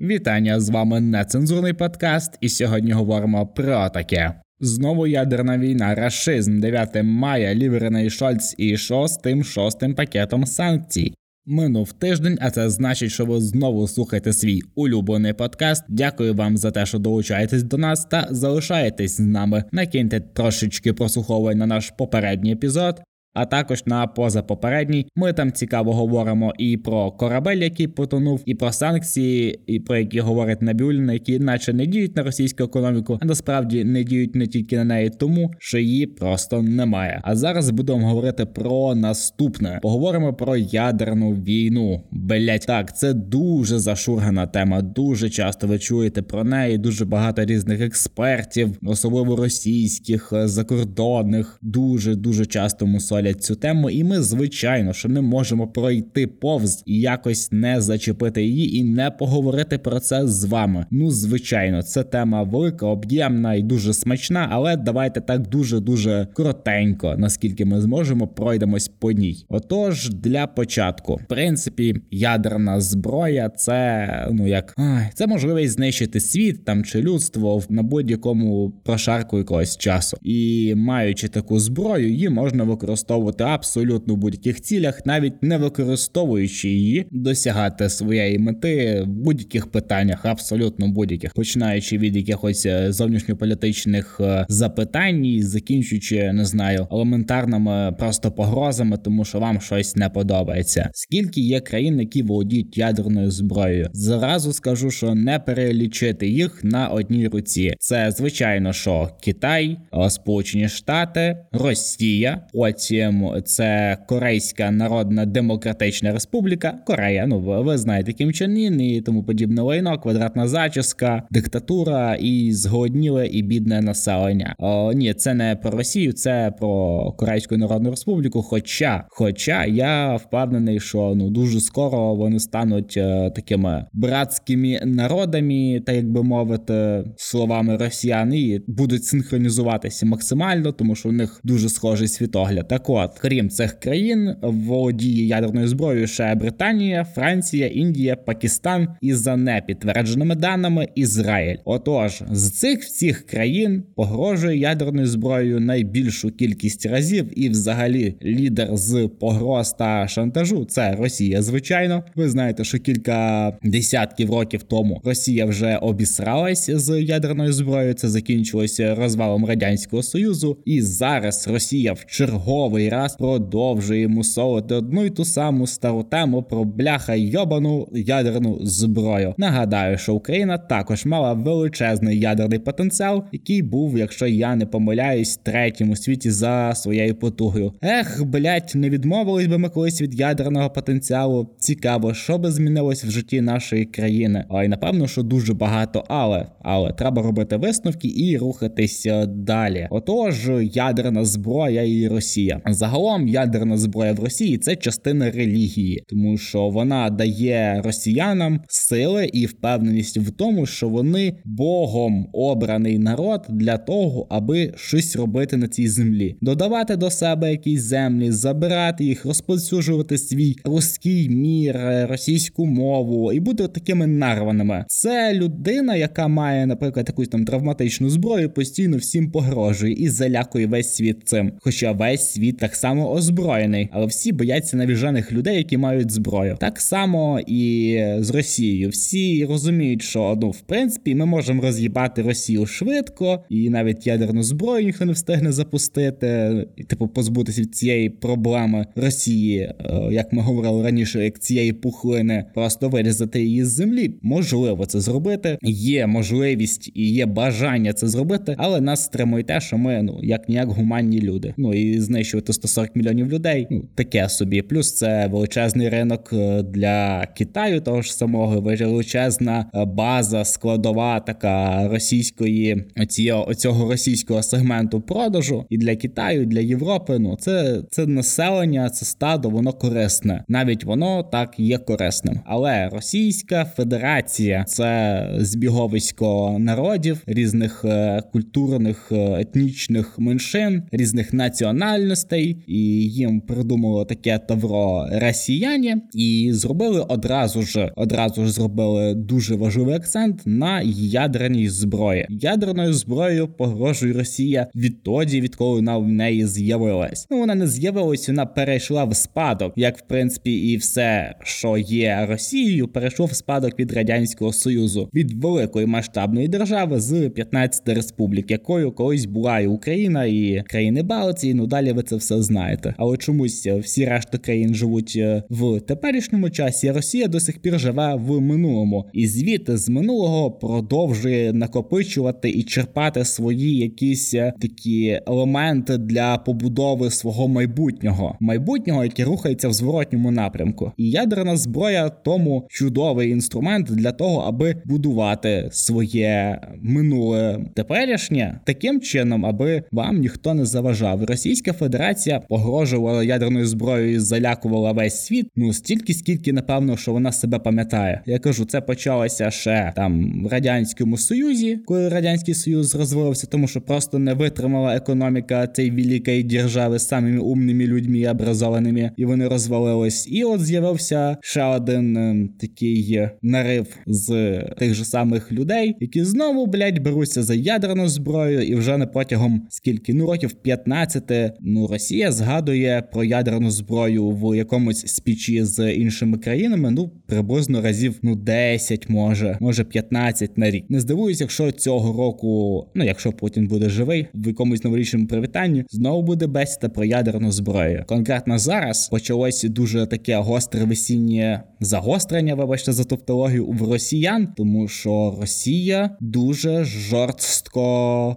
Вітання з вами нецензурний подкаст, і сьогодні говоримо про таке. Знову ядерна війна, рашизм, 9 мая, Ліверний Шольц і шостим шостим пакетом санкцій. Минув тиждень, а це значить, що ви знову слухаєте свій улюблений подкаст. Дякую вам за те, що долучаєтесь до нас та залишаєтесь з нами. Накиньте трошечки прослуховувань на наш попередній епізод а також на позапопередній. Ми там цікаво говоримо і про корабель, який потонув, і про санкції, і про які говорить Набюльна, які наче не діють на російську економіку, а насправді не діють не тільки на неї, тому що її просто немає. А зараз будемо говорити про наступне. Поговоримо про ядерну війну. Блять, так це дуже зашургана тема. Дуже часто ви чуєте про неї. Дуже багато різних експертів, особливо російських, закордонних, дуже дуже часто мусолять обговорять цю тему, і ми, звичайно, що не можемо пройти повз і якось не зачепити її і не поговорити про це з вами. Ну, звичайно, це тема велика, об'ємна і дуже смачна, але давайте так дуже дуже коротенько, наскільки ми зможемо, пройдемось по ній. Отож, для початку, в принципі, ядерна зброя це ну як ай, це можливість знищити світ там чи людство на будь-якому прошарку якогось часу, і маючи таку зброю, її можна використовувати використовувати абсолютно в будь-яких цілях, навіть не використовуючи її, досягати своєї мети в будь-яких питаннях, абсолютно будь-яких, починаючи від якихось е, зовнішньополітичних е, запитань, і закінчуючи, не знаю, елементарними просто погрозами, тому що вам щось не подобається. Скільки є країн, які володіють ядерною зброєю? Зразу скажу, що не перелічити їх на одній руці. Це звичайно, що Китай, Сполучені Штати, Росія, потім Потім це Корейська Народна Демократична Республіка, Корея. Ну ви, ви знаєте Кім Чен Ін і тому подібне лайно, квадратна зачіска, диктатура і зголодніле і бідне населення. О, Ні, це не про Росію, це про Корейську Народну Республіку. Хоча, хоча я впевнений, що ну дуже скоро вони стануть е, такими братськими народами, так як би мовити, словами росіян, і будуть синхронізуватися максимально, тому що у них дуже схожий світогляд. Так от, крім цих країн, володіє ядерною зброєю ще Британія, Франція, Індія, Пакистан і за непідтвердженими даними Ізраїль. Отож, з цих всіх країн погрожує ядерною зброєю найбільшу кількість разів, і, взагалі, лідер з погроз та шантажу це Росія. Звичайно, ви знаєте, що кілька десятків років тому Росія вже обісралась з ядерною зброєю. Це закінчилося розвалом радянського союзу, і зараз Росія в черговий черговий раз продовжує мусолити одну й ту саму стару тему про бляха йобану ядерну зброю. Нагадаю, що Україна також мала величезний ядерний потенціал, який був, якщо я не помиляюсь, третім у світі за своєю потугою. Ех, блять, не відмовились би ми колись від ядерного потенціалу. Цікаво, що би змінилось в житті нашої країни. Але напевно, що дуже багато, але але треба робити висновки і рухатися далі. Отож, ядерна зброя і Росія. Загалом ядерна зброя в Росії це частина релігії, тому що вона дає росіянам сили і впевненість в тому, що вони Богом обраний народ для того, аби щось робити на цій землі, додавати до себе якісь землі, забирати їх, розповсюджувати свій руський мір, російську мову і бути такими нарваними. Це людина, яка має, наприклад, якусь там травматичну зброю, постійно всім погрожує і залякує весь світ цим. Хоча весь світ так само озброєний, але всі бояться навіжених людей, які мають зброю. Так само і з Росією. Всі розуміють, що ну в принципі ми можемо роз'їбати Росію швидко, і навіть ядерну зброю ніхто не встигне запустити, і типу позбутися від цієї проблеми Росії, е, як ми говорили раніше, як цієї пухлини, просто вирізати її з землі. Можливо це зробити. Є можливість і є бажання це зробити, але нас стримує те, що ми ну як ніяк гуманні люди. Ну і знищувати охопити 140 мільйонів людей. Ну таке собі. Плюс це величезний ринок е, для Китаю, того ж самого величезна е, база складова така російської оцього, оцього російського сегменту продажу і для Китаю, і для Європи. Ну це це населення, це стадо, воно корисне. Навіть воно так є корисним. Але Російська Федерація це збіговисько народів різних е, культурних етнічних меншин, різних національностей дітей, і їм придумало таке тавро росіяні, і зробили одразу ж одразу ж зробили дуже важливий акцент на ядерній зброї. Ядерною зброєю погрожує Росія відтоді, відколи вона в неї з'явилась. Ну вона не з'явилась, вона перейшла в спадок, як в принципі і все, що є Росією, перейшло в спадок від радянського союзу від великої масштабної держави з 15 республік, якою колись була і Україна, і країни Балтії. Ну далі ви це все знаєте. Але чомусь всі решта країн живуть е, в теперішньому часі. а Росія до сих пір живе в минулому, і звідти з минулого продовжує накопичувати і черпати свої якісь е, такі елементи для побудови свого майбутнього, майбутнього, яке рухається в зворотньому напрямку. І ядерна зброя тому чудовий інструмент для того, аби будувати своє минуле теперішнє таким чином, аби вам ніхто не заважав. Російська Федерація погрожувала ядерною зброєю, і залякувала весь світ. Ну стільки, скільки напевно, що вона себе пам'ятає. Я кажу, це почалося ще там в радянському союзі, коли радянський союз розвивався, тому що просто не витримала економіка цієї великої держави з самими умними людьми образованими, і вони розвалились. І от з'явився ще один е, такий нарив з тих же самих людей, які знову блядь, беруться за ядерну зброю, і вже не протягом скільки ну років 15, Ну Росія згадує про ядерну зброю в якомусь спічі з іншими країнами. Ну приблизно разів ну 10, може, може 15 на рік. Не здивуюсь, якщо цього року, ну якщо Путін буде живий, в якомусь новорічному привітанні знову буде бесіда про ядерну зброю. Конкретно зараз почалось дуже таке гостре весіннє загострення, вибачте, за тавтологію в росіян, тому що Росія дуже жорстко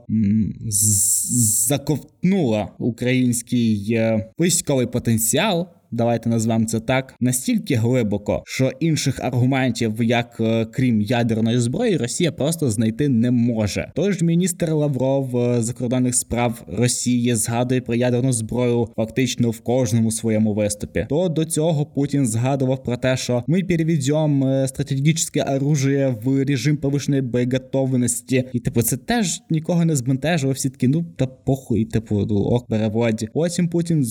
заковтнула український е, військовий потенціал давайте назвемо це так, настільки глибоко, що інших аргументів, як е, крім ядерної зброї, Росія просто знайти не може. Тож міністр Лавров е, закордонних справ Росії згадує про ядерну зброю фактично в кожному своєму виступі. То до цього Путін згадував про те, що ми переведемо е, стратегічне оружие в режим повишеної боєготовності. І типу, це теж нікого не збентежило. Всі такі, ну та похуй, типу, ок, переводі. Потім Путін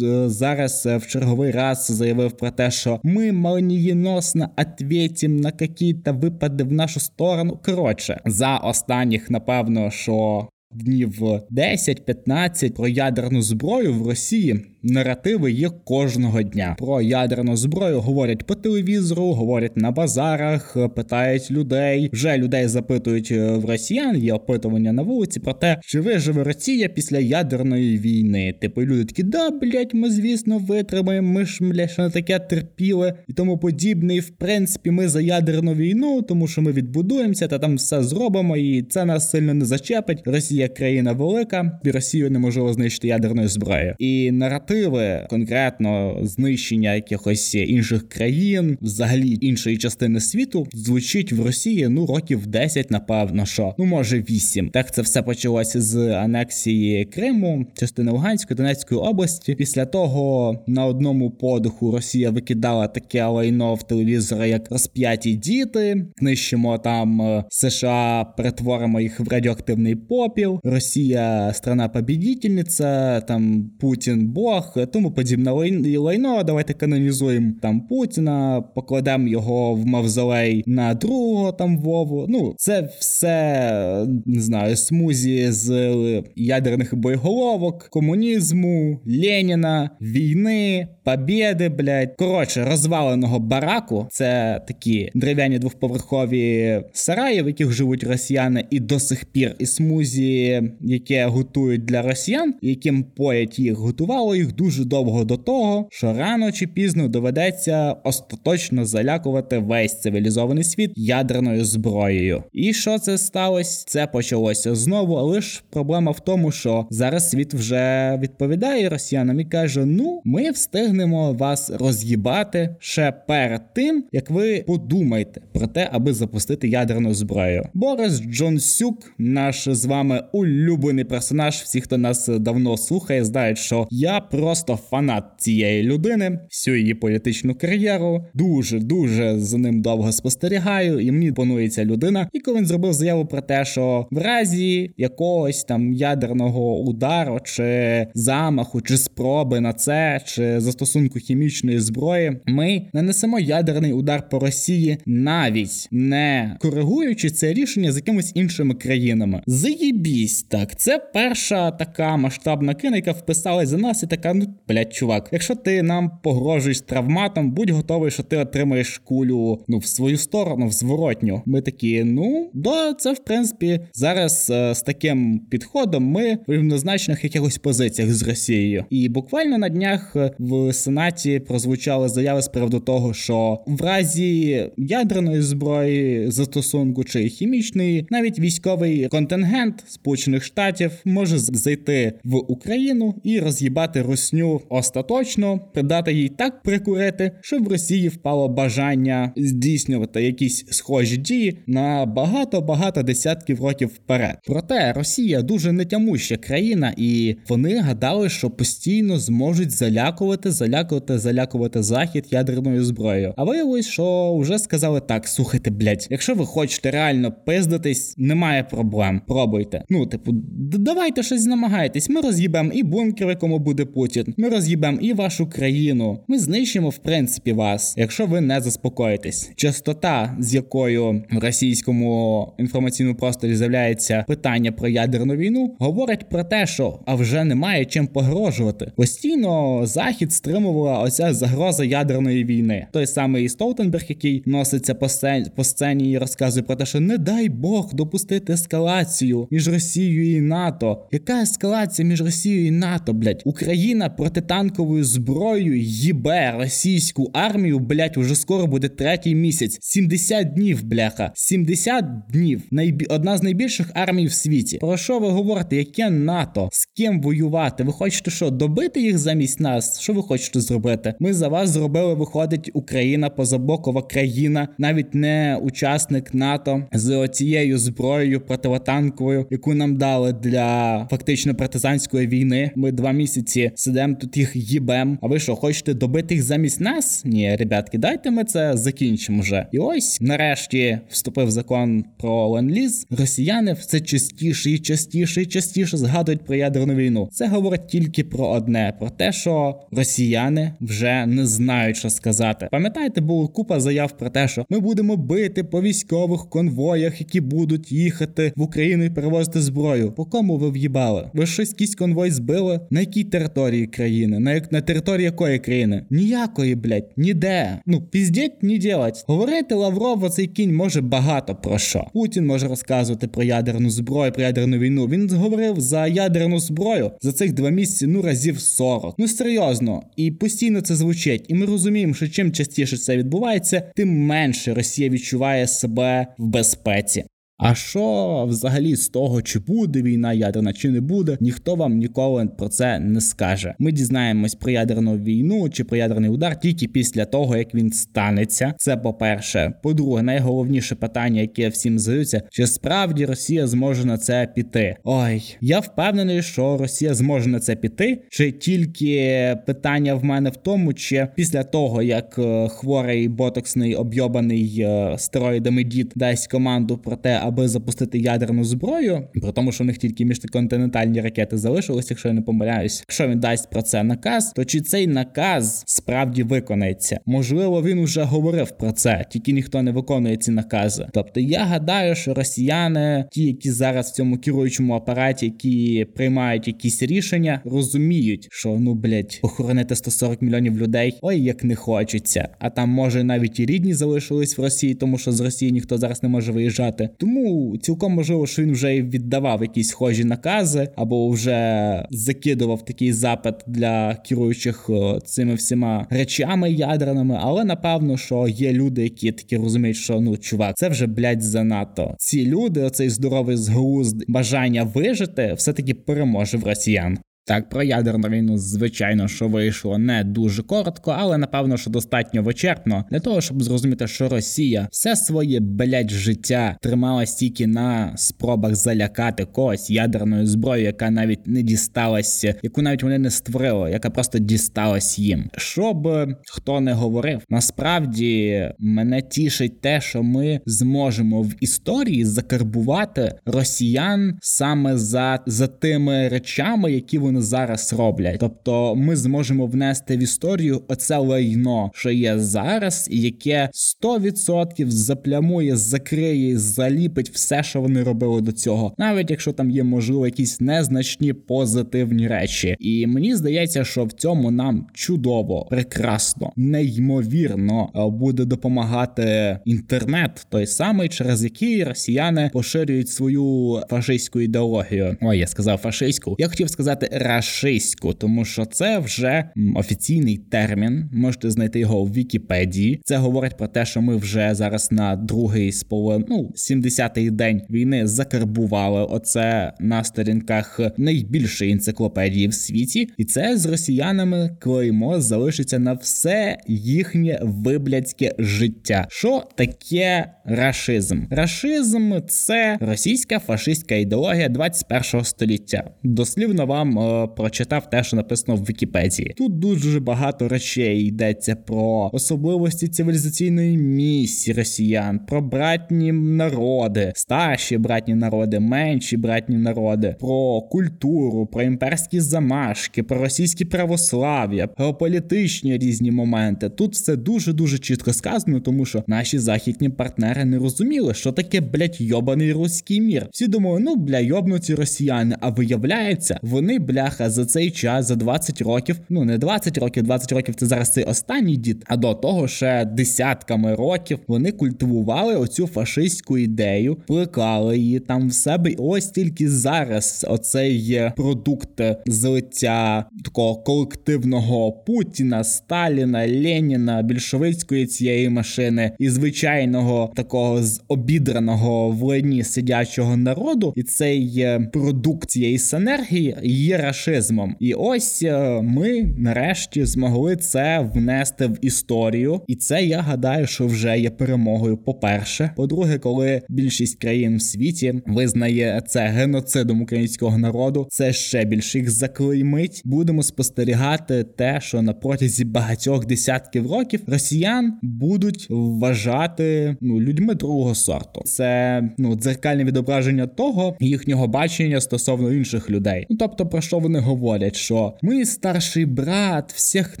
зараз в черговий другой раз заявив про те, що ми молнієносно ответим на какие-то випади в нашу сторону. Коротше, за останніх, напевно, що днів 10-15 про ядерну зброю в Росії наративи є кожного дня. Про ядерну зброю говорять по телевізору, говорять на базарах, питають людей. Вже людей запитують е, в росіян. Є опитування на вулиці про те, чи виживе Росія після ядерної війни. Типу люди такі, да, блять, ми звісно витримаємо. Ми ж бля, ще не таке терпіли і тому подібне. І в принципі, ми за ядерну війну, тому що ми відбудуємося та там все зробимо, і це нас сильно не зачепить. Росія країна велика, і Росію неможливо знищити ядерною зброєю. І наратив мотиви, конкретно знищення якихось інших країн, взагалі іншої частини світу, звучить в Росії ну років 10, напевно, що ну може 8. Так це все почалося з анексії Криму, частини Луганської Донецької області. Після того на одному подиху Росія викидала таке лайно в телевізор, як розп'яті діти. Знищимо там е, США, перетворимо їх в радіоактивний попіл. Росія страна побідітельниця, там Путін Бог. Бог, тому подібне лайно. Давайте канонізуємо там Путіна, покладемо його в мавзолей на другого там Вову. Ну, це все не знаю, смузі з ядерних боєголовок, комунізму, Леніна, війни, побєди, блядь. Коротше, розваленого бараку. Це такі дерев'яні двохповерхові сараї, в яких живуть росіяни, і до сих пір і смузі, яке готують для росіян, яким поять їх готувало їх дуже довго до того, що рано чи пізно доведеться остаточно залякувати весь цивілізований світ ядерною зброєю. І що це сталося? Це почалося знову, але ж проблема в тому, що зараз світ вже відповідає росіянам і каже: ну, ми встигнемо вас роз'їбати ще перед тим, як ви подумаєте про те, аби запустити ядерну зброю. Борис Джонсюк, наш з вами улюблений персонаж. Всі, хто нас давно слухає, знають, що я про просто фанат цієї людини, всю її політичну кар'єру. Дуже дуже за ним довго спостерігаю, і мені панується людина. І коли він зробив заяву про те, що в разі якогось там ядерного удару, чи замаху, чи спроби на це, чи застосунку хімічної зброї, ми нанесемо ядерний удар по Росії, навіть не коригуючи це рішення з якимись іншими країнами. Заєбісь так, це перша така масштабна кина, яка вписалась за нас, і така ну блядь, чувак. Якщо ти нам погрожуєш травматом, будь готовий, що ти отримаєш кулю ну в свою сторону, в зворотню. Ми такі, ну да, це в принципі зараз е, з таким підходом ми в рівнозначних якихось позиціях з Росією. І буквально на днях е, в Сенаті прозвучали заяви з приводу того, що в разі ядерної зброї застосунку чи хімічної, навіть військовий контингент Сполучених Штатів може зайти в Україну і роз'їбати русню остаточно, придати їй так прикурити, щоб в Росії впало бажання здійснювати якісь схожі дії на багато-багато десятків років вперед. Проте Росія дуже нетямуща країна, і вони гадали, що постійно зможуть залякувати, залякувати, залякувати захід ядерною зброєю. А виявилось, що вже сказали так: слухайте, блять, якщо ви хочете реально пиздитись, немає проблем. Пробуйте. Ну, типу, давайте щось намагайтесь. Ми роз'їбемо і бункер, в якому буде Путін. Ми роз'їбемо і вашу країну. Ми знищимо в принципі вас, якщо ви не заспокоїтесь. Частота, з якою в російському інформаційному просторі з'являється питання про ядерну війну, говорить про те, що а вже немає чим погрожувати. Постійно захід стримувала оця загроза ядерної війни. Той самий Столтенберг, який носиться по сцені, по сцені і розказує про те, що не дай Бог допустити ескалацію між Росією і НАТО. Яка ескалація між Росією і НАТО, блять? Україна протитанковою зброєю їбе російську армію, блять, уже скоро буде третій місяць. 70 днів, бляха. 70 днів. Найбі... Одна з найбільших армій в світі. Про що ви говорите? Яке НАТО? З ким воювати? Ви хочете що, добити їх замість нас? Що ви хочете зробити? Ми за вас зробили, виходить, Україна позабокова країна, навіть не учасник НАТО з оцією зброєю противотанковою, яку нам дали для фактично партизанської війни. Ми два місяці сидимо тут їх їбем. А ви що, хочете добити їх замість нас? Ні, ребятки, дайте ми це закінчимо вже. І ось нарешті вступив закон про ленд-ліз. Росіяни все частіше і частіше і частіше згадують про ядерну війну. Це говорить тільки про одне: про те, що росіяни вже не знають, що сказати. Пам'ятаєте, було купа заяв про те, що ми будемо бити по військових конвоях, які будуть їхати в Україну і перевозити зброю. По кому ви в'їбали? Ви щось якийсь конвой збили? На якій території країни? На як на території якої країни? Ніякої, блядь, ніде. Ну піздіть, ні делать. Говорити Лавров, оцей кінь може багато про що. Путін може розказувати про ядерну зброю, про ядерну війну. Він говорив за ядерну зброю за цих два місяці ну разів 40. Ну серйозно, і постійно це звучить. І ми розуміємо, що чим частіше це відбувається, тим менше Росія відчуває себе в безпеці. А що взагалі з того, чи буде війна ядерна, чи не буде, ніхто вам ніколи про це не скаже. Ми дізнаємось про ядерну війну чи про ядерний удар тільки після того, як він станеться. Це по-перше. По-друге, найголовніше питання, яке всім задаються, чи справді Росія зможе на це піти? Ой, я впевнений, що Росія зможе на це піти. Чи тільки питання в мене в тому, чи після того як е, хворий ботоксний обйобаний е, стероїдами дід дасть команду про те, аби запустити ядерну зброю, при тому, що в них тільки міжконтинентальні ракети залишилися, якщо я не помиляюсь. Якщо він дасть про це наказ, то чи цей наказ справді виконається? Можливо, він вже говорив про це, тільки ніхто не виконує ці накази. Тобто я гадаю, що росіяни, ті, які зараз в цьому керуючому апараті, які приймають якісь рішення, розуміють, що ну блять, охоронити 140 мільйонів людей, ой, як не хочеться. А там може навіть і рідні залишились в Росії, тому що з Росії ніхто зараз не може виїжджати. Тому тому цілком можливо, що він вже віддавав якісь схожі накази, або вже закидував такий запит для керуючих цими всіма речами ядерними. Але напевно, що є люди, які такі розуміють, що ну чувак, це вже блядь, занадто. Ці люди, оцей здоровий зглузд, бажання вижити, все таки переможе в росіян. Так, про ядерну війну, звичайно, що вийшло не дуже коротко, але напевно, що достатньо вичерпно для того, щоб зрозуміти, що Росія все своє блять життя трималась тільки на спробах залякати когось ядерною зброєю, яка навіть не дісталася, яку навіть вони не створили, яка просто дісталась їм. Щоб хто не говорив, насправді мене тішить те, що ми зможемо в історії закарбувати росіян саме за, за тими речами, які вони зараз роблять. Тобто ми зможемо внести в історію оце лайно, що є зараз, і яке 100% заплямує, закриє, заліпить все, що вони робили до цього, навіть якщо там є можливо якісь незначні позитивні речі. І мені здається, що в цьому нам чудово, прекрасно, неймовірно е, буде допомагати інтернет, той самий, через який росіяни поширюють свою фашистську ідеологію. Ой, я сказав фашистську. Я хотів сказати рашистську, тому що це вже офіційний термін. Можете знайти його в Вікіпедії. Це говорить про те, що ми вже зараз на другий з ну, 70-й день війни закарбували оце на сторінках найбільшої енциклопедії в світі, і це з росіянами клеймо залишиться на все їхнє виблядське життя. Що таке рашизм? Рашизм це російська фашистська ідеологія 21 століття. Дослівно вам прочитав те, що написано в Вікіпедії. Тут дуже багато речей йдеться про особливості цивілізаційної місії росіян, про братні народи, старші братні народи, менші братні народи, про культуру, про імперські замашки, про російське православ'я, про політичні різні моменти. Тут все дуже дуже чітко сказано, тому що наші західні партнери не розуміли, що таке блять йобаний руський мір. Всі думали, ну бля, йобнуті росіяни. А виявляється, вони бляха за цей час, за 20 років, ну не 20 років, 20 років це зараз цей останній дід. А до того ще десятками років вони культивували оцю фашистську ідею, плекали її там в себе. І ось тільки зараз оцей продукт злиття такого колективного Путіна, Сталіна, Леніна, більшовицької цієї машини і звичайного такого з обідраного в лайні сидячого народу, і цей продукт цієї синергії є рашизмом. І ось е, ми нарешті змогли це внести в історію, і це я гадаю, що вже є перемогою. По-перше, по-друге, коли більшість країн в світі визнає це геноцидом українського народу, це ще більше їх заклеймить. Будемо спостерігати те, що на протязі багатьох десятків років росіян будуть вважати ну людьми другого сорту. Це ну дзеркальне відображення того їхнього бачення стосовно інших людей. Ну тобто, про що вони говорять? Що ми старший брат всіх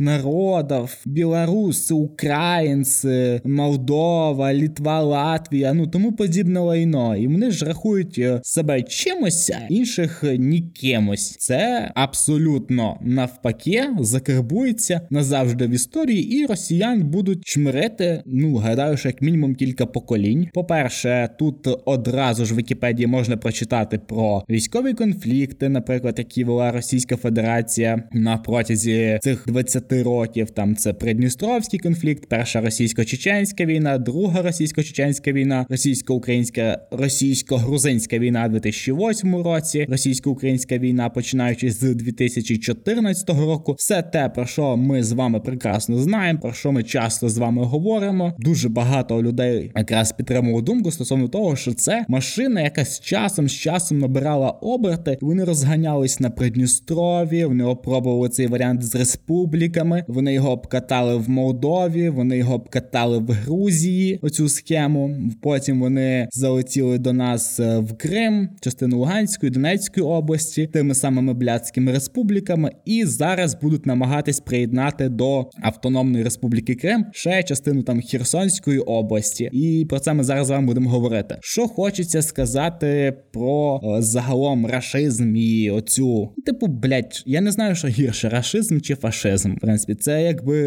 народів, білоруси, українці, Молдова, Літва, Латвія, ну тому подібне лайно. І вони ж рахують е, себе чимось, інших нікимось. Це абсолютно навпаки закарбується назавжди в історії, і росіян будуть чмирити. Ну гадаю, що як мінімум кілька поколінь. По перше, тут одразу ж в Вікіпедії можна прочитати про військові конфлікти, наприклад, які вела Російська Федерація на протязі цих 20 років. Там це Придністровський конфлікт, перша російсько-чеченська війна, друга російсько-чеченська війна, російсько-українська, російсько-грузинська війна в 2008 році, російсько-українська війна, починаючи з 2014 року. Все те, про що ми з вами прекрасно знаємо, про що ми часто з вами говоримо. Дуже багато людей якраз підтримували думку стосовно того, що це машина, яка з часом з часом набирала оберти. Вони розганялись на Придністрові. Вони опробували цей варіант з республіками. Вони його обкатали в Молдові. Вони його обкатали в Грузії. Оцю схему. Потім вони залетіли до нас е, в Крим, частину Луганської, Донецької області, тими самими блядськими республіками, і зараз будуть намагатись приєднати до Автономної Республіки Крим ще частину там Херсонської області. І про це ми зараз з будемо говорити. Що хочеться сказати про е, загалом рашизм і оцю, типу, блять, я не знаю, що гірше рашизм чи фашизм. В принципі, це якби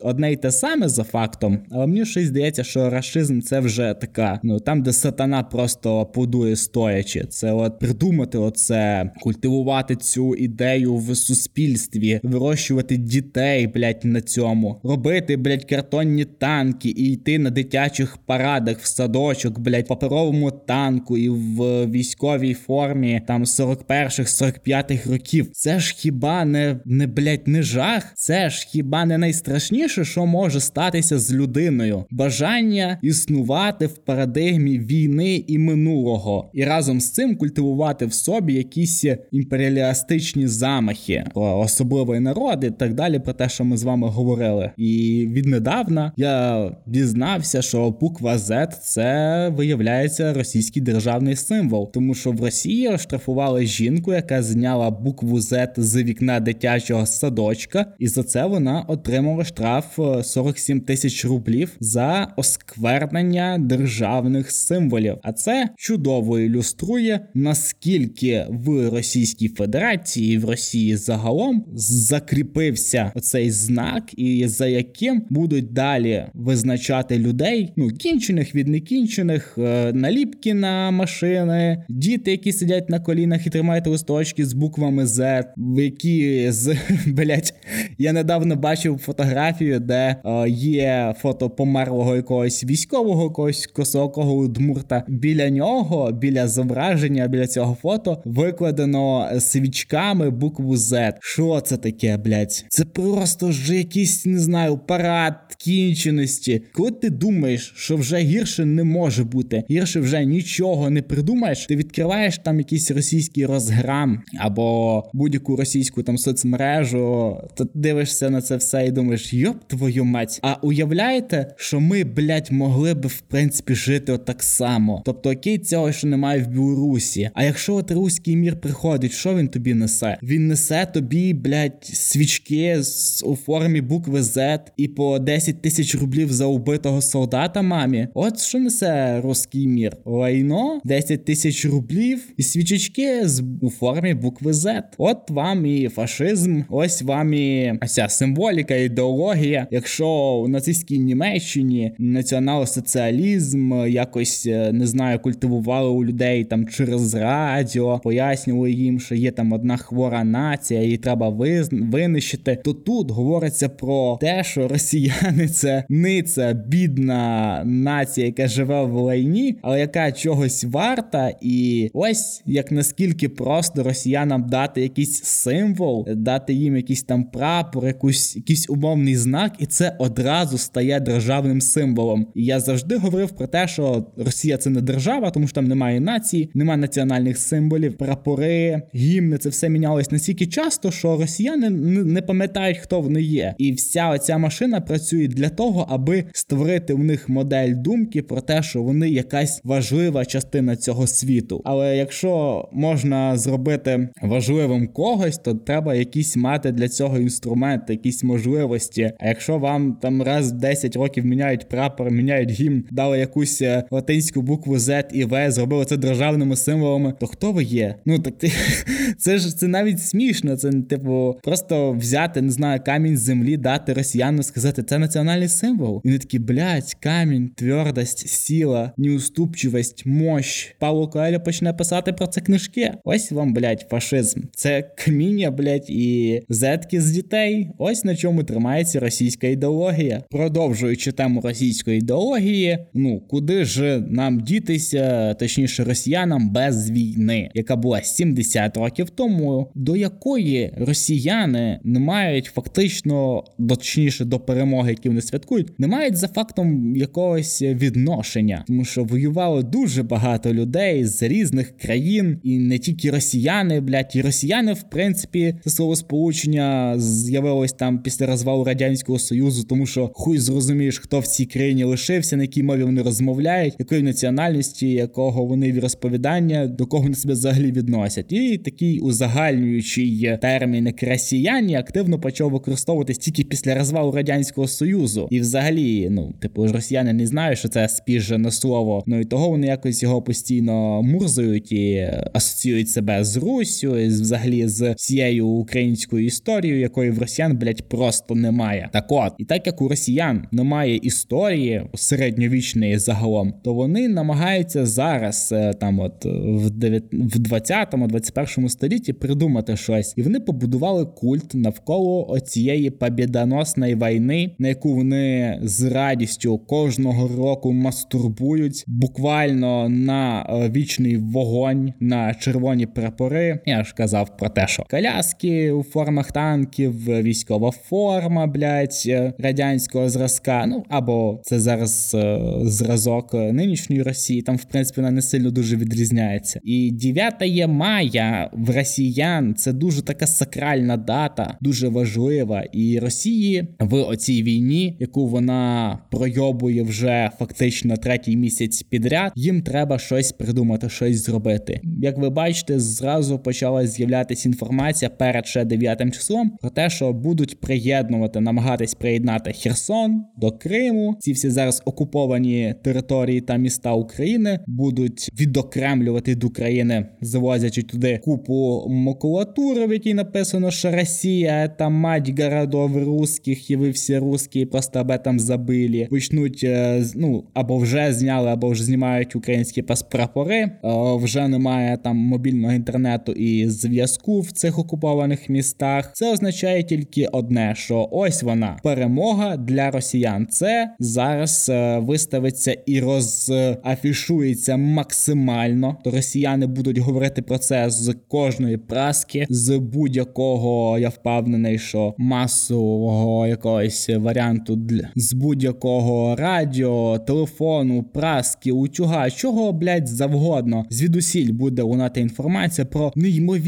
одне й те саме за фактом, але мені щось здається, що рашизм це вже така, ну там, де сатана просто подує стоячи. Це от придумати оце, культивувати цю ідею в суспільстві, вирощувати дітей, блять, на цьому, робити, блять, картонні танки і йти на дитячих парадах в садочок, блять, паперовому танку і в військовій формі там 41-х, 45-х років років. Це ж хіба не не блять не жах? Це ж хіба не найстрашніше, що може статися з людиною? Бажання існувати в парадигмі війни і минулого, і разом з цим культивувати в собі якісь імперіалістичні замахи про особливий народ і так далі, про те, що ми з вами говорили. І віднедавна я дізнався, що буква Z це виявляється російський державний символ, тому що в Росії оштрафували жінку, яка зняла букву Z з вікна дитячого садочка, і за це вона отримала штраф 47 тисяч рублів за осквернення державних символів. А це чудово ілюструє наскільки в Російській Федерації в Росії загалом закріпився оцей знак, і за яким будуть далі визначати людей, ну кінчених від некінчених, е, наліпки на машини, діти, які сидять на колінах і тримають листочки з буквами Z, в які з блять. Я недавно бачив фотографію, де е, є фото померлого якогось військового, якогось косоокого дмурта. Біля нього, біля зображення, біля цього фото викладено свічками букву Z. Що це таке, блять? Це просто ж якийсь, не знаю, парад кінченості. Коли ти думаєш, що вже гірше не може бути, гірше вже нічого не придумаєш, ти відкриваєш там якийсь російський розграм або будь-яку російську там соцмережу, то дивишся на це все і думаєш, йоп твою мать. А уявляєте, що ми, блять, могли би в принципі жити отак само? Тобто, окей, цього що немає в Білорусі. А якщо от руський мір приходить, що він тобі несе? Він несе тобі, блять, свічки з, у формі букви Z і по 10 тисяч рублів за убитого солдата мамі. От що несе руський мір? Лайно, 10 тисяч рублів і свічечки з у формі букви Z. От вам і фашизм, ось вам і ця символіка, ідеологія. Якщо у нацистській Німеччині націонал-соціалізм якось е, не знаю, культивували у людей там через радіо, пояснювали їм, що є там одна хвора нація, її треба винищити. То тут говориться про те, що росіяни це ниця, бідна нація, яка живе в лайні, але яка чогось варта, і ось як наскільки просто росіянам дати якийсь символ, дати їм якийсь там прапор, якусь якийсь умовний знак, і це одразу стає державним символом. І я завжди говорив про те, що Росія це не держава, тому що там немає нації, немає національних символів, прапори, гімни. Це все мінялось настільки часто, що росіяни не пам'ятають, хто вони є. І вся оця машина працює для того, аби створити в них модель думки про те, що вони якась важлива частина цього світу. Але якщо можна зробити важливим когось, то треба якісь мати для цього інструменти, якісь можливості. А якщо вам там раз в 10 років міняють прапор, міняють гімн, дали якусь е, латинську букву Z і В, зробили це державними символами, то хто ви є? Ну так ти це ж це навіть смішно. Це типу просто взяти, не знаю, камінь з землі, дати росіянам, сказати, це національний символ. І вони такі, блядь, камінь, твердость, сила, неуступчивість, мощь. Павло Коелho почне писати про це книжки. Ось вам, блядь, фашизм. Це каміння, блядь, і зетки з дітей. Ось на чому тримається російська ідеологія. Продовжуючи тему російської ідеології, ну куди ж нам дітися, точніше, росіянам без війни, яка була 70 років тому, до якої росіяни не мають фактично, точніше до перемоги, які вони святкують, не мають за фактом якогось відношення, тому що воювало дуже багато людей з різних країн, і не тільки росіяни, блядь, і росіяни, в принципі, це слово сполучення з'явилось там після розвалу радянського союзу, тому що хуй зрозумієш, хто в цій країні лишився, на якій мові вони розмовляють, якої національності, якого вони розповідання, до кого вони себе взагалі відносять, і такий узагальнюючий термін як росіяні активно почав використовуватись тільки після розвалу радянського союзу, і взагалі, ну типу, ж росіяни не знають, що це спіжене слово. Ну і того вони якось його постійно мурзують і асоціюють себе з Руссю, і взагалі з всією українською історією, якої в росіян блять просто немає. Так от, і так як у росіян немає історії середньовічної загалом, то вони намагаються зараз е, там, от в 20-21 столітті придумати щось, і вони побудували культ навколо цієї побідоносної війни, на яку вони з радістю кожного року мастурбують буквально на е, вічний вогонь, на червоні прапори. Я ж казав казав про те, що коляски у формах танків, військова форма, блядь, радянського зразка. Ну або це зараз е, зразок нинішньої Росії. Там, в принципі, вона не сильно дуже відрізняється. І 9 мая в росіян це дуже така сакральна дата, дуже важлива. І Росії в оцій війні, яку вона пройобує вже фактично третій місяць підряд, їм треба щось придумати, щось зробити. Як ви бачите, зразу почала з'являтися інформація перед ще 9 числом про те, що будуть приєднувати, намагатись приєднати Херсон до Криму. Ці всі зараз окуповані території та міста України будуть відокремлювати від України, завозячи туди купу макулатури, в якій написано, що Росія та мать городов русських, і ви всі русські просто об этом забили. Почнуть е, ну або вже зняли, або вже знімають українські паспрапори. Е, вже немає там мобільного інтернету і зв'язку в цих окупованих містах. Це означає тільки одне: що ось вона перемога для росіян. Це зараз е, виставиться і розафішується максимально. Росіяни будуть говорити про це з кожної праски, з будь-якого я впевнений, що масового якогось варіанту для з будь-якого радіо, телефону, праски, утюга, чого блядь, завгодно. Звідусіль буде лунати інформація про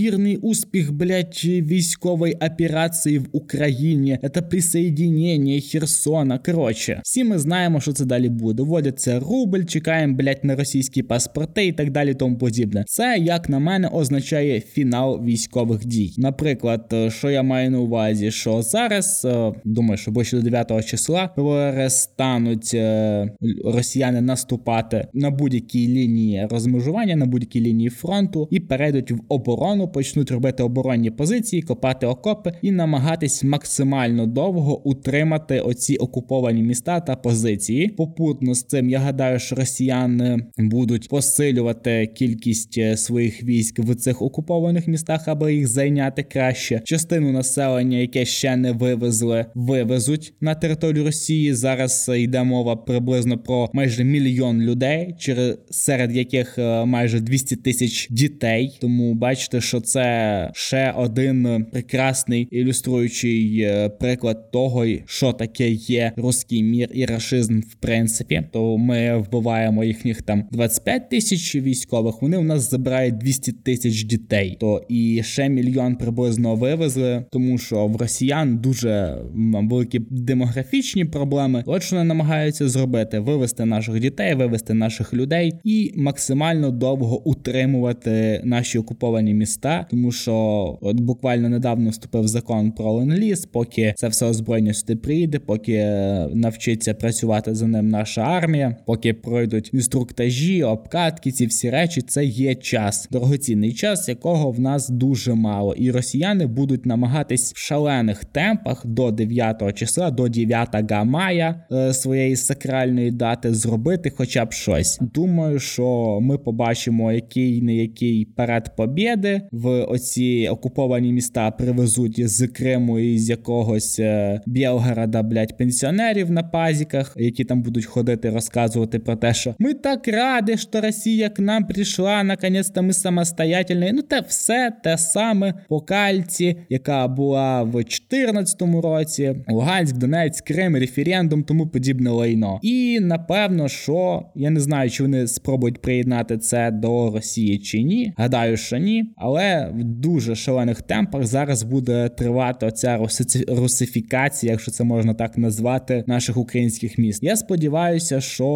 неймовірний успіх, блядь, військової операції в Україні. Це присоединення Херсона. Коротше, всі ми знаємо, що це далі буде. Вводиться рубль, чекаємо, блядь, на російські паспорти і так далі, тому подібне. Це, як на мене, означає фінал військових дій. Наприклад, що я маю на увазі, що зараз е, думаю, що ближче до 9 числа перестануть е, росіяни наступати на будь-якій лінії розмежування, на будь-якій лінії фронту і перейдуть в оборону, почнуть робити оборонні позиції, копати окопи і намагатись максимально довго утримати оці окуповані міста та позиції. Попутно з цим я гадаю, що росіяни будуть посилювати кількість е, своїх військ в цих окупованих містах, аби їх зайняти краще. Частину населення, яке ще не вивезли, вивезуть на територію Росії. Зараз йде мова приблизно про майже мільйон людей, через серед яких е, майже 200 тисяч дітей. Тому бачите, що це ще один прекрасний ілюструючий е, приклад того, що таке є руський мір і рашизм, в принципі. То ми вбиваємо їхніх там 25 тисяч військових. Вони у нас забирають 200 тисяч дітей. То і ще мільйон приблизно вивезли, тому що в росіян дуже великі демографічні проблеми. От що вони намагаються зробити: вивести наших дітей, вивести наших людей і максимально довго утримувати наші окуповані міста, тому що от буквально недавно вступив закон про ленд-ліз, поки це все озброєння сюди прийде, поки е, навчиться працювати за ним наша армія, поки пройдуть інструктажі, обкатки, ці всі речі, це є час, дорогоцінний час, якого в нас дуже мало, і росіяни будуть намагатись в шалених темпах до 9 числа, до 9 мая е, своєї сакральної дати зробити, хоча б щось. Думаю, що ми побачимо, який не який перед побєди в оці окуповані міста привезуть з Криму і з якогось е, Білгорода, блядь, пенсіонерів на пазіках, які там будуть ходити, розказувати про те, що ми так раді, що Росія к нам прийшла, наконець-то ми самостоятельні. Ну, те все те саме по кальці, яка була в 2014 році, Луганськ, Донецьк, Крим, референдум, тому подібне лайно. І напевно, що я не знаю, чи вони спробують приєднати це до Росії чи ні. Гадаю, що ні, але в дуже шалених темпах зараз буде тривати оця русифікація, якщо це можна так назвати, наших українських міст. Я сподіваюся, що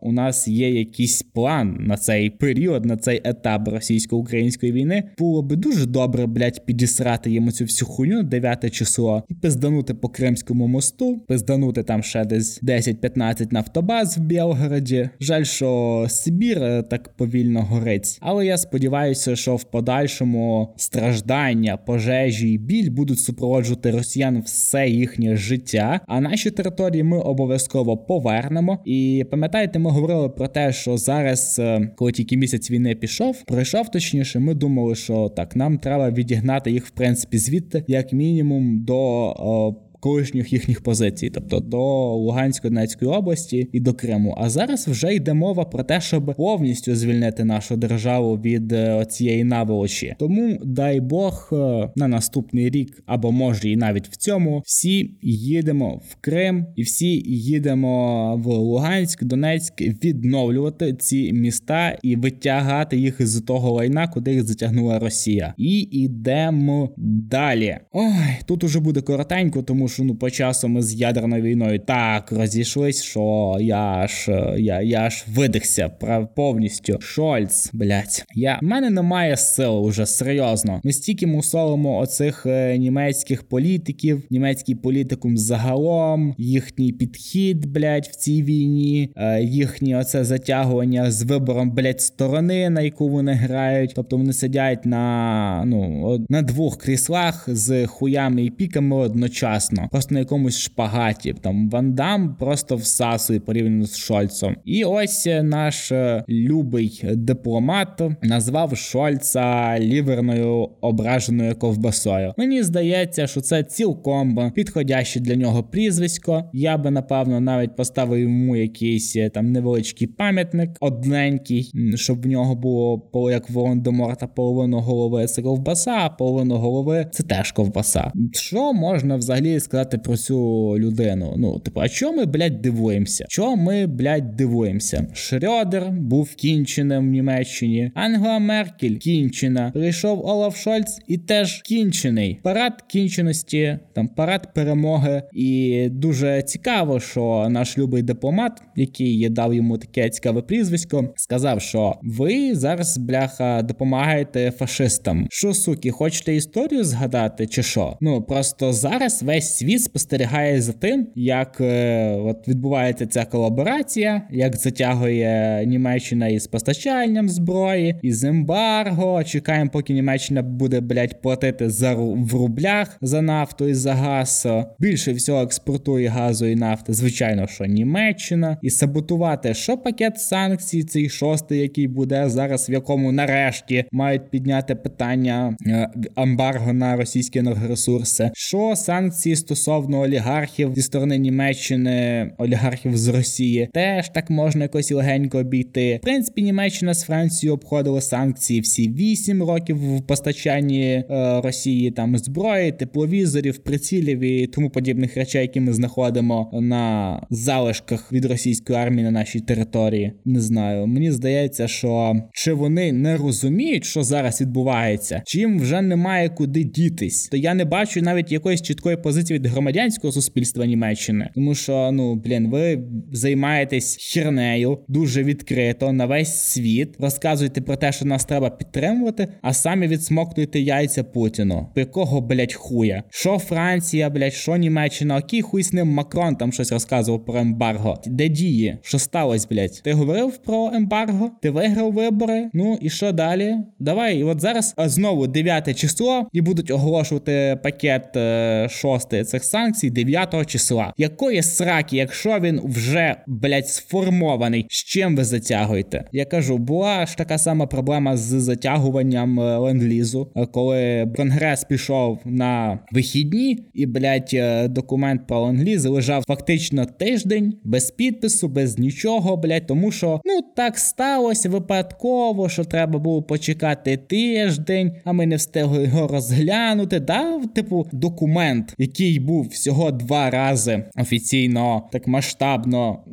у нас є якийсь план на цей період, на цей етап російсько-української війни. Було би дуже добре, блядь, підісрати йому цю всю хуйню 9 число і пизданути по Кримському мосту, пизданути там ще десь 10-15 нафтобаз в Білгороді. Жаль, що Сибір е, так повільно горить. Але я сподіваюся, що в подальшому страждання, пожежі і біль будуть супроводжувати росіян все їхнє життя. А наші території ми обов'язково повернемо. І пам'ятаєте, ми говорили про те, що зараз, е, коли тільки місяць війни пішов, пройшов точніше, ми думали, що так нам треба відігнати їх в принципі звідти, як мінімум, до. О, колишніх їхніх позицій, тобто до Луганської Донецької області і до Криму. А зараз вже йде мова про те, щоб повністю звільнити нашу державу від е, цієї наволочі. Тому дай Бог е, на наступний рік, або може і навіть в цьому, всі їдемо в Крим і всі їдемо в Луганськ, Донецьк відновлювати ці міста і витягати їх з того лайна, куди їх затягнула Росія. І йдемо далі. Ой, тут уже буде коротенько, тому що ну по часу ми з ядерною війною так розійшлись, що я ж я, я ж видихся повністю. Шольц, блять, я в мене немає сил уже серйозно. Ми стільки мусолимо оцих е, німецьких політиків, німецький політикум загалом, їхній підхід, блять, в цій війні, е, їхнє оце затягування з вибором, блять, сторони, на яку вони грають. Тобто вони сидять на ну на двох кріслах з хуями і піками одночасно, просто на якомусь шпагаті. Там Вандам просто всасує порівняно з Шольцом. І ось наш е, любий дипломат назвав Шольца ліверною ображеною ковбасою. Мені здається, що це цілком підходяще для нього прізвисько. Я би напевно навіть поставив йому якийсь е, там невеличкий пам'ятник, одненький, щоб в нього було як Волан-де-Морта половину голови це ковбаса, а половину голови це теж ковбаса. Що можна взагалі сказати про цю людину? Ну, типу, а чого ми, блядь, дивуємося? Чого ми, блядь, дивуємося? Шрёдер був кінченим в Німеччині, Ангела Меркель кінчена. Прийшов Олаф Шольц і теж кінчений. Парад кінченості, там парад перемоги. І дуже цікаво, що наш любий дипломат, який дав йому таке цікаве прізвисько, сказав, що ви зараз, бляха, допомагаєте фашистам. Що суки, хочете історію згадати, чи що? Ну просто зараз весь світ спостерігає за тим, як е, от відбувається ця колаборація, як затягує Німеччина із постачанням зброї, із ембарго. Чекаємо, поки Німеччина буде блять платити за в рублях за нафту і за газ. Більше всього експортує газу і нафти, звичайно, що Німеччина, і саботувати, що пакет санкцій, цей шостий, який буде зараз, в якому нарешті мають підняти питання е, ембарго на російські енергоресурси, що санкції стосовно олігархів зі сторони Німеччини, олігархів з Росії, теж так можна якось легенько обійти. В принципі, Німеччина з Францією обходила санкції всі 8 років в постачанні е, Росії там зброї, тепловізорів, прицілів і тому подібних речей, які ми знаходимо на залишках від російської армії на нашій території. Не знаю. Мені здається, що чи вони не розуміють, що зараз відбувається, чи їм вже немає куди дітись, то я не бачу навіть якоїсь чіткої позиції від громадянського суспільства Німеччини, тому що ну блін, ви займаєтесь хернею дуже відкрито на весь світ, розказуєте про те, що нас треба підтримувати, а самі відсмоктуєте яйця Путіну. Якого, блять, хуя? Що Франція, блять, що Німеччина, окей, хуй з ним Макрон там щось розказував про ембарго. Де дії? Що сталося, блять? Ти говорив про ембарго? Ти виграв вибори? Ну і що далі? Давай, і от зараз знову 9 число і будуть оголошувати пакет е, шостий цих санкцій 9 числа. Якої сраки, якщо він вже блять сформований, з чим ви затягуєте? Я кажу, була ж така сама проблема з затягуванням е, ленд-лізу, е, коли конгрес пішов на вихідні, і блять документ про ленд-ліз лежав фактично тиждень без підпису, без нічого, блять, тому що ну так сталося випадково, що треба було почекати тиждень, а ми не встигли його розглянути. Дав типу документ, який був всього два рази офіційно так масштабно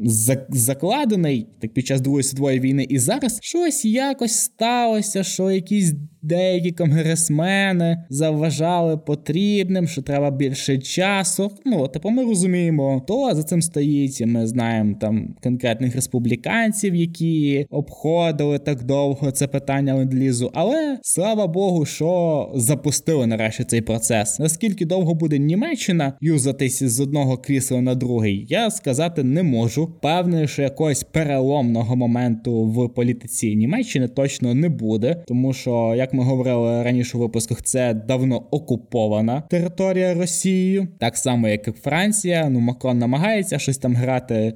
закладений, так під час другої світової війни, і зараз щось якось сталося, що якісь деякі конгресмени завважали потрібним, що треба більше часу. Ну, типу, ми розуміємо, то за цим стоїть. Ми знаємо там конкретних республіканців, які обходили так довго це питання лендлізу. Але слава Богу, що запустили нарешті цей процес. Наскільки довго буде Німеччина юзатись з одного крісла на другий, я сказати не можу. Певний, що якогось переломного моменту в політиці Німеччини точно не буде, тому що як як ми говорили раніше у випусках, це давно окупована територія Росією, так само як і Франція. Ну Макрон намагається щось там грати е,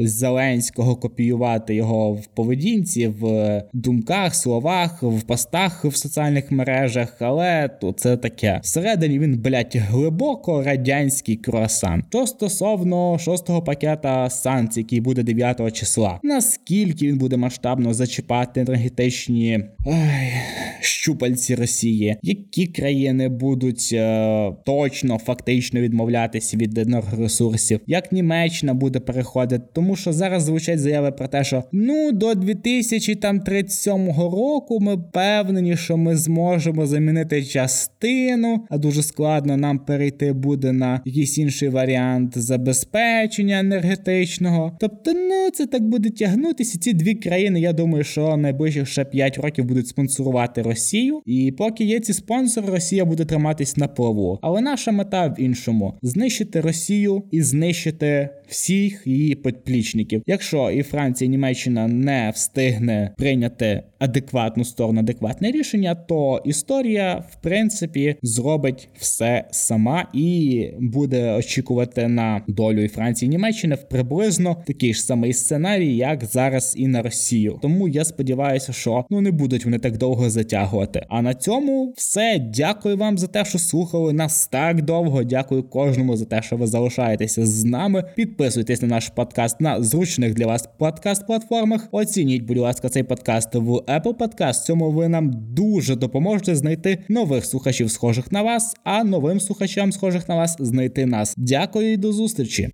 Зеленського, копіювати його в поведінці, в думках, словах, в постах в соціальних мережах, але то це таке всередині він блять глибоко радянський круасан. Що стосовно шостого пакета санкцій, який буде 9 числа, наскільки він буде масштабно зачіпати енергетичні ай, щупальці Росії, які країни будуть е, точно фактично відмовлятися від енергоресурсів, як Німеччина буде переходити, тому що зараз звучать заяви про те, що ну до 2037 року ми впевнені, що ми зможемо замінити частину, а дуже складно нам перейти буде на якийсь інший варіант забезпечення енергетичного. Тобто, ну це так буде тягнутися. Ці дві країни, я думаю, що найближчих ще 5 років будуть спонсорувати Росію. І поки є ці спонсори, Росія буде триматись на плаву. Але наша мета в іншому знищити Росію і знищити всіх її підплічників. Якщо і Франція, і Німеччина не встигне прийняти адекватну сторону, адекватне рішення, то історія в принципі зробить все сама і буде очікувати на долю і Франції і Німеччини в приблизно такий ж самий сценарій, як зараз і на Росію. Тому я сподіваюся, що ну не будуть вони так довго затягувати. А на цьому все. Дякую вам за те, що слухали нас так довго. Дякую кожному за те, що ви залишаєтеся з нами. Підписуйтесь на наш подкаст на зручних для вас подкаст-платформах. Оцініть, будь ласка, цей подкаст в Apple Podcast. Цьому ви нам дуже допоможете знайти нових слухачів, схожих на вас, а новим слухачам, схожих на вас, знайти нас. Дякую і до зустрічі.